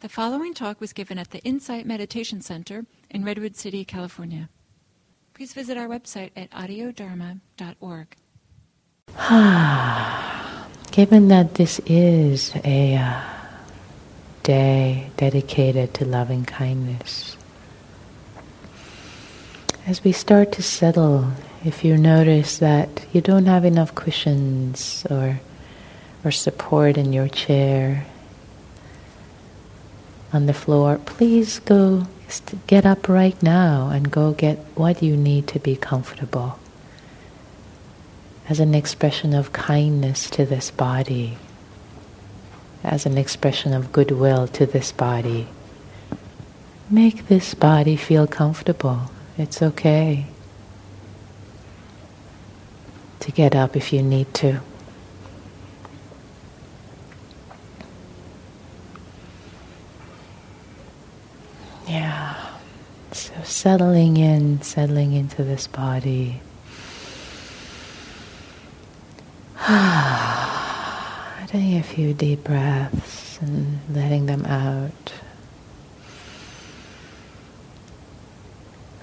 The following talk was given at the Insight Meditation Center in Redwood City, California. Please visit our website at audiodharma.org. Given that this is a uh, day dedicated to loving kindness, as we start to settle, if you notice that you don't have enough cushions or or support in your chair, on the floor, please go get up right now and go get what you need to be comfortable as an expression of kindness to this body, as an expression of goodwill to this body. Make this body feel comfortable. It's okay to get up if you need to. Yeah. So settling in, settling into this body. Taking a few deep breaths and letting them out.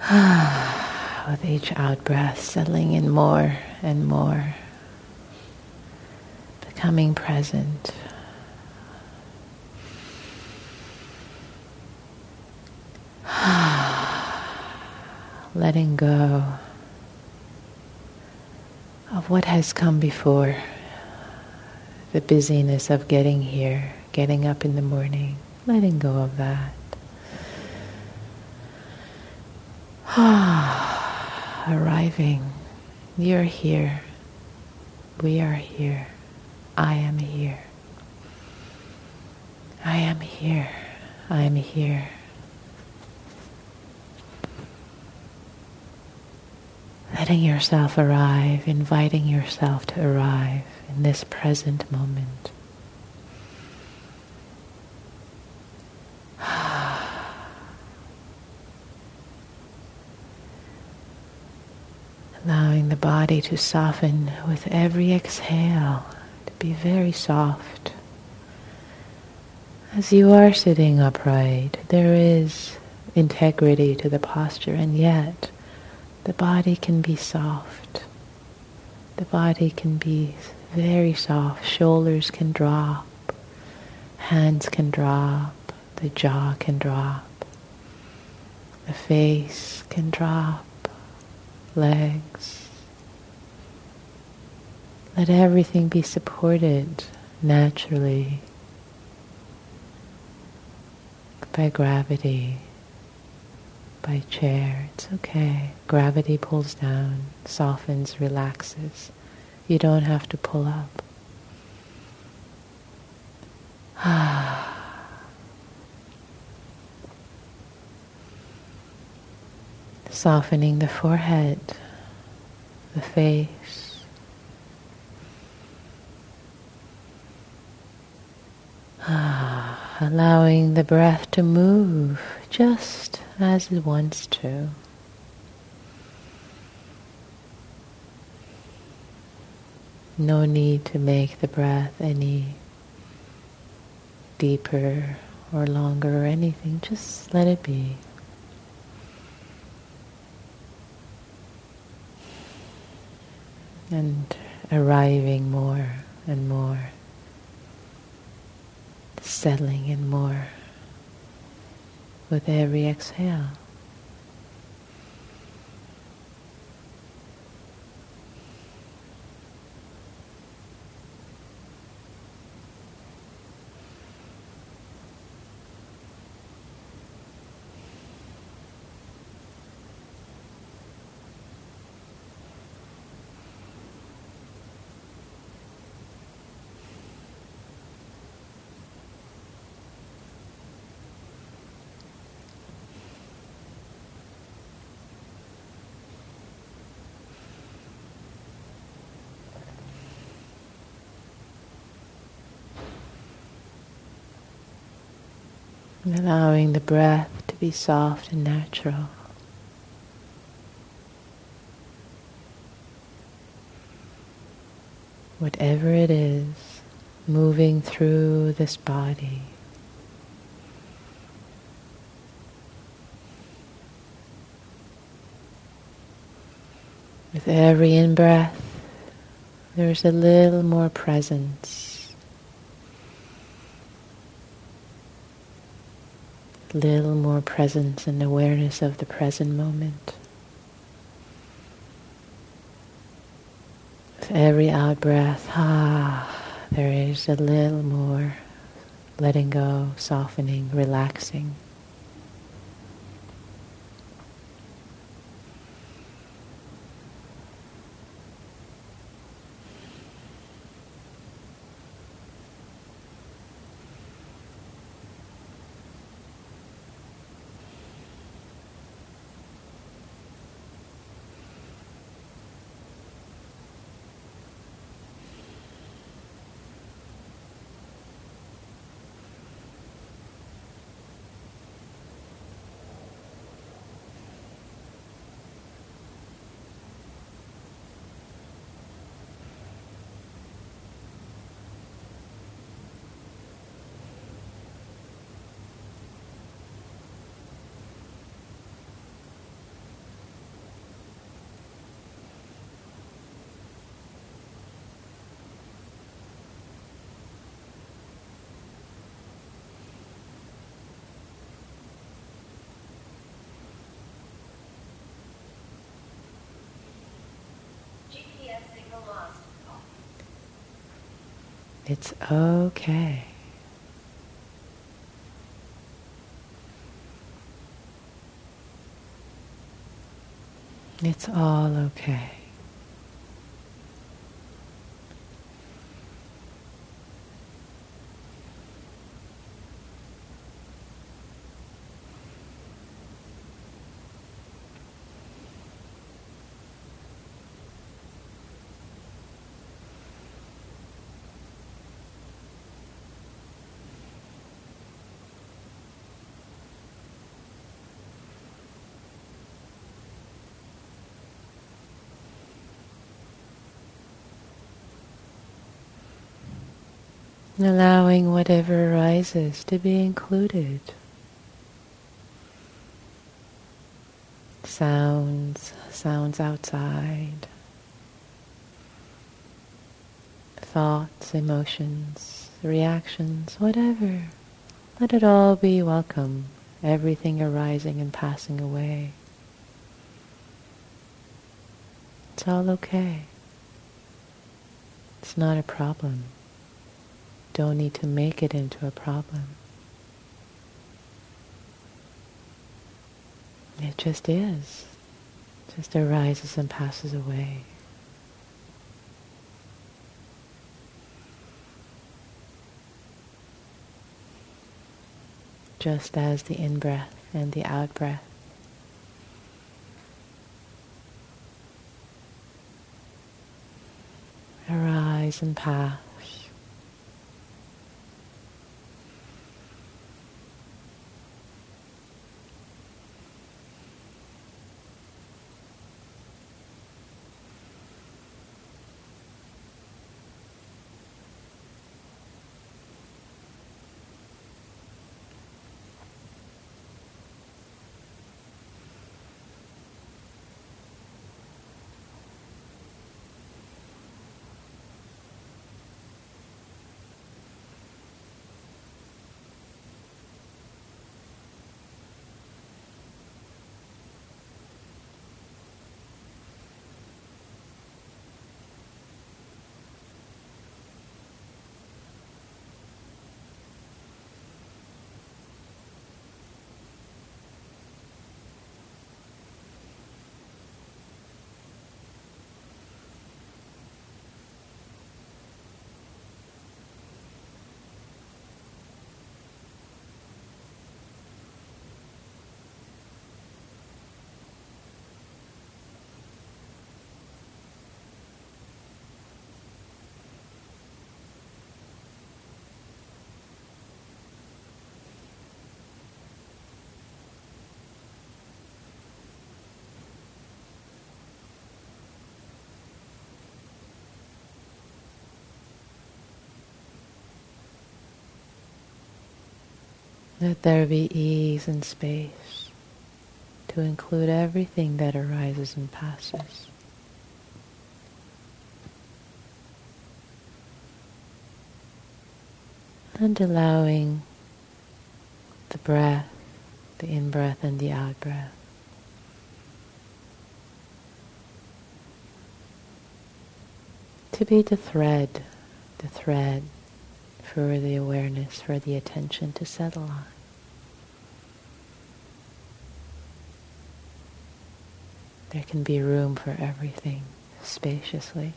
With each out breath, settling in more and more, becoming present. Letting go of what has come before, the busyness of getting here, getting up in the morning, letting go of that. Arriving, you're here, we are here, I am here, I am here, I am here. Letting yourself arrive, inviting yourself to arrive in this present moment. Allowing the body to soften with every exhale, to be very soft. As you are sitting upright, there is integrity to the posture, and yet the body can be soft. The body can be very soft. Shoulders can drop. Hands can drop. The jaw can drop. The face can drop. Legs. Let everything be supported naturally by gravity by chair. It's okay. Gravity pulls down, softens, relaxes. You don't have to pull up. Softening the forehead, the face. Allowing the breath to move just as it wants to. No need to make the breath any deeper or longer or anything, just let it be. And arriving more and more, settling in more with every exhale. And allowing the breath to be soft and natural. Whatever it is moving through this body. With every in breath, there's a little more presence. Little more presence and awareness of the present moment. With every out breath, ah, there is a little more letting go, softening, relaxing. It's okay. It's all okay. Allowing whatever arises to be included. Sounds, sounds outside, thoughts, emotions, reactions, whatever. Let it all be welcome, everything arising and passing away. It's all okay. It's not a problem don't need to make it into a problem. It just is. Just arises and passes away. Just as the in-breath and the out-breath. Arise and pass. Let there be ease and space to include everything that arises and passes. And allowing the breath, the in breath and the out breath. To be the thread, the thread for the awareness, for the attention to settle on. There can be room for everything spaciously.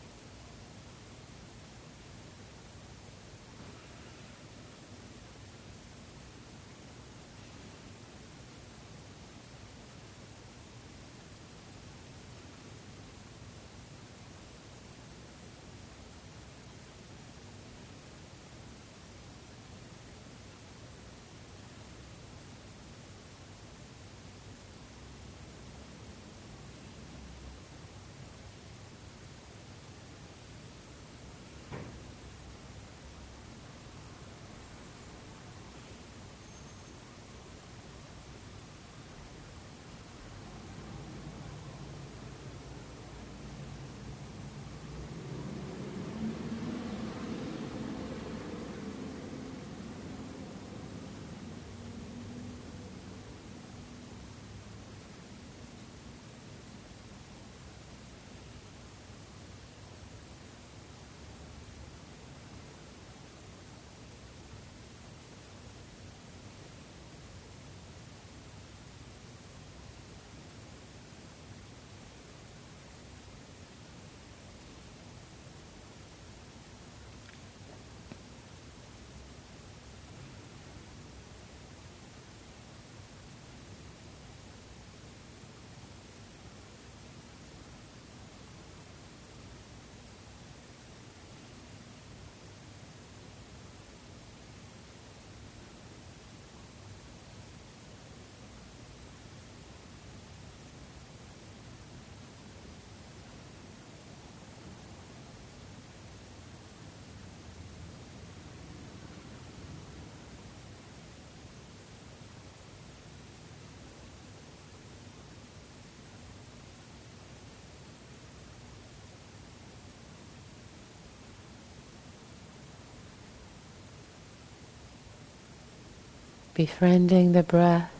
Befriending the breath,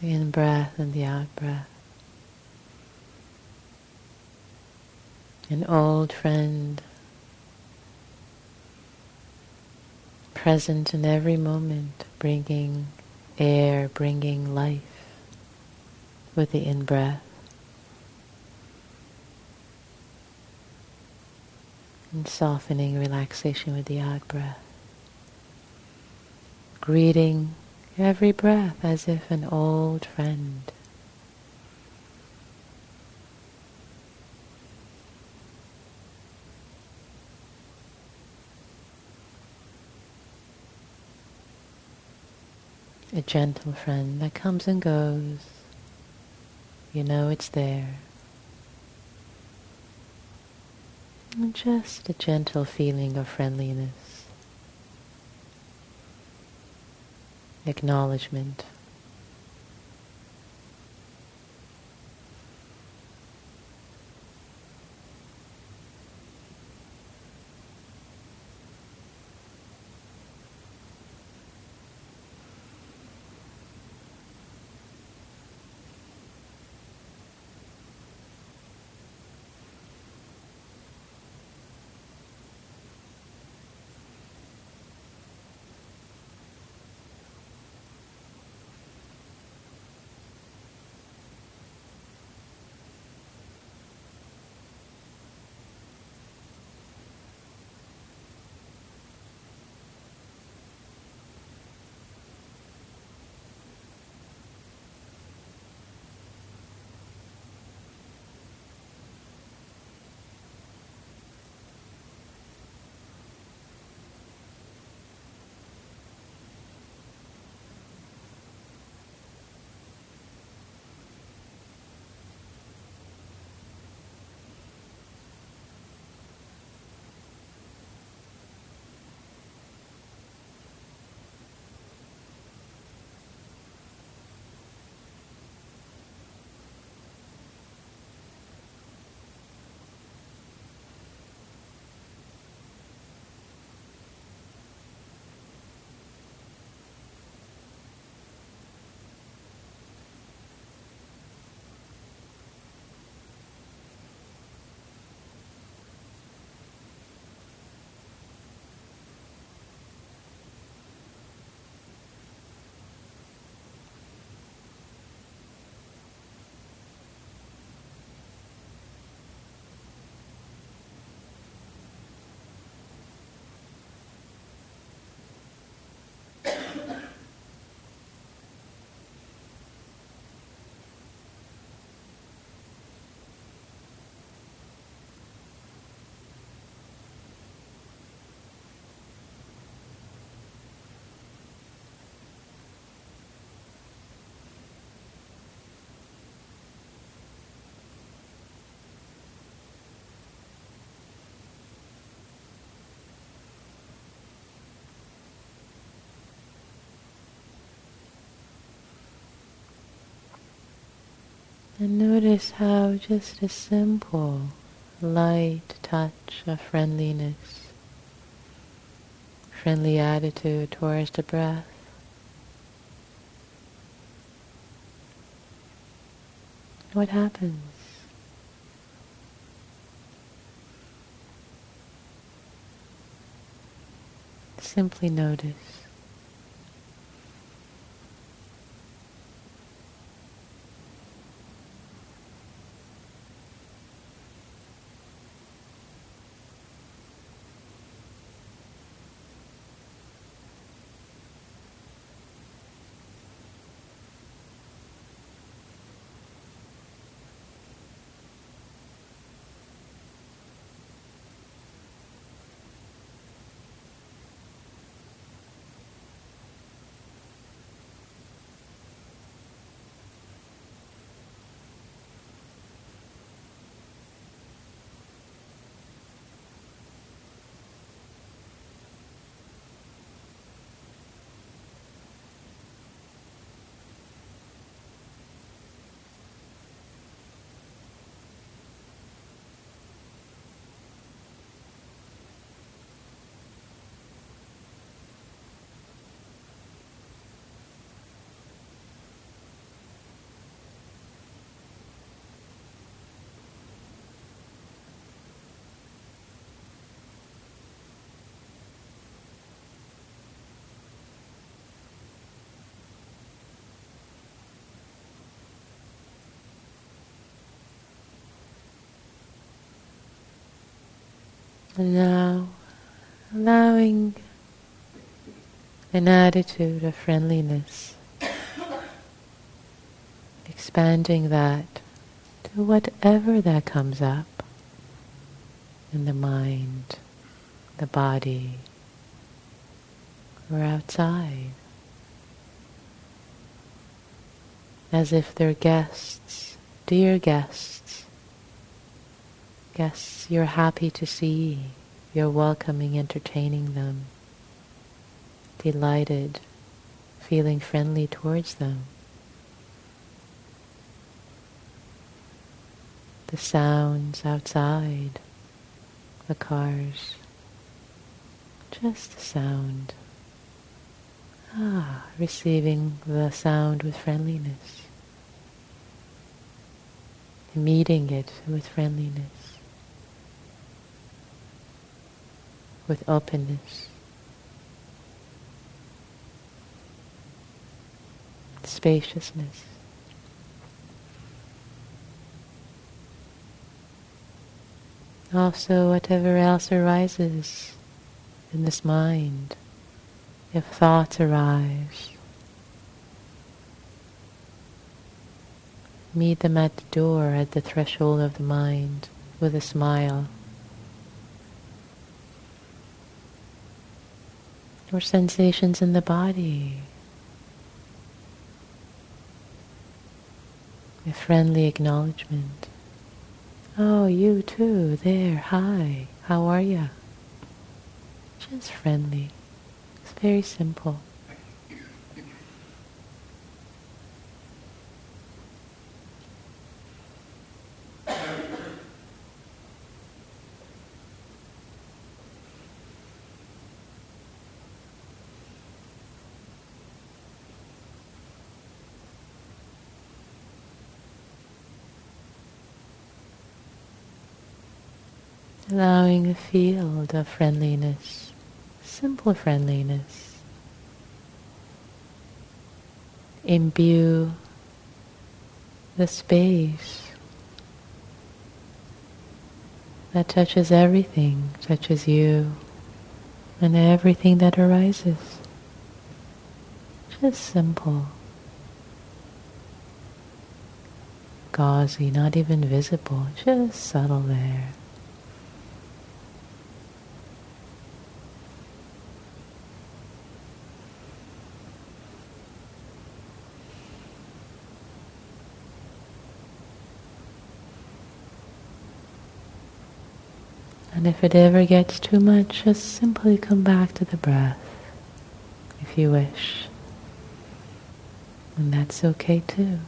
the in breath and the out breath. An old friend, present in every moment, bringing air, bringing life with the in breath. And softening relaxation with the out breath greeting every breath as if an old friend. A gentle friend that comes and goes. You know it's there. And just a gentle feeling of friendliness. Acknowledgement. And notice how just a simple, light touch of friendliness, friendly attitude towards the breath what happens? Simply notice. And now, allowing an attitude of friendliness, expanding that to whatever that comes up in the mind, the body, or outside. As if they're guests, dear guests guests you're happy to see, you're welcoming, entertaining them, delighted, feeling friendly towards them. The sounds outside, the cars, just the sound. Ah, receiving the sound with friendliness, meeting it with friendliness. With openness. Spaciousness. Also, whatever else arises in this mind, if thoughts arise, meet them at the door, at the threshold of the mind, with a smile. Or sensations in the body. A friendly acknowledgement. Oh, you too, there, hi, how are you? Just friendly. It's very simple. Allowing a field of friendliness, simple friendliness. Imbue the space that touches everything, touches you, and everything that arises. Just simple. Gauzy, not even visible, just subtle there. And if it ever gets too much, just simply come back to the breath if you wish. And that's okay too.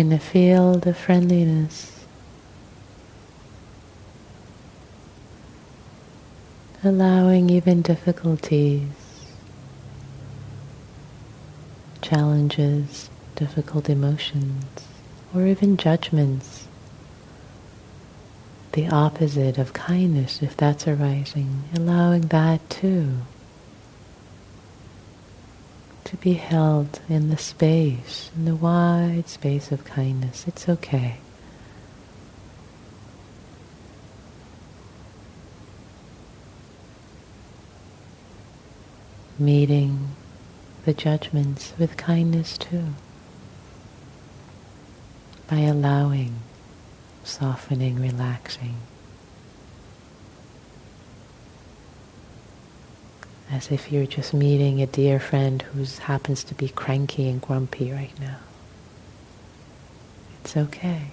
In a field of friendliness. Allowing even difficulties, challenges, difficult emotions, or even judgments the opposite of kindness, if that's arising, allowing that too to be held in the space, in the wide space of kindness. It's okay. Meeting the judgments with kindness too, by allowing softening, relaxing. As if you're just meeting a dear friend who happens to be cranky and grumpy right now. It's okay.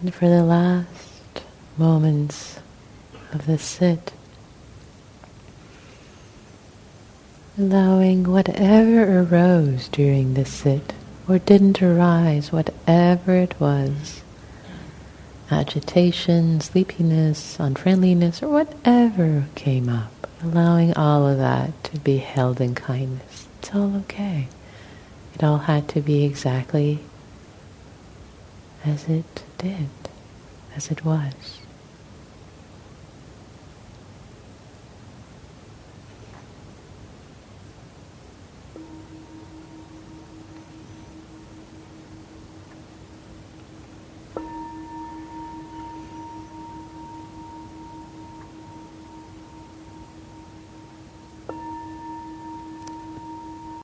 And for the last moments of the sit, allowing whatever arose during the sit or didn't arise, whatever it was, agitation, sleepiness, unfriendliness, or whatever came up, allowing all of that to be held in kindness. It's all okay. It all had to be exactly as it did, as it was.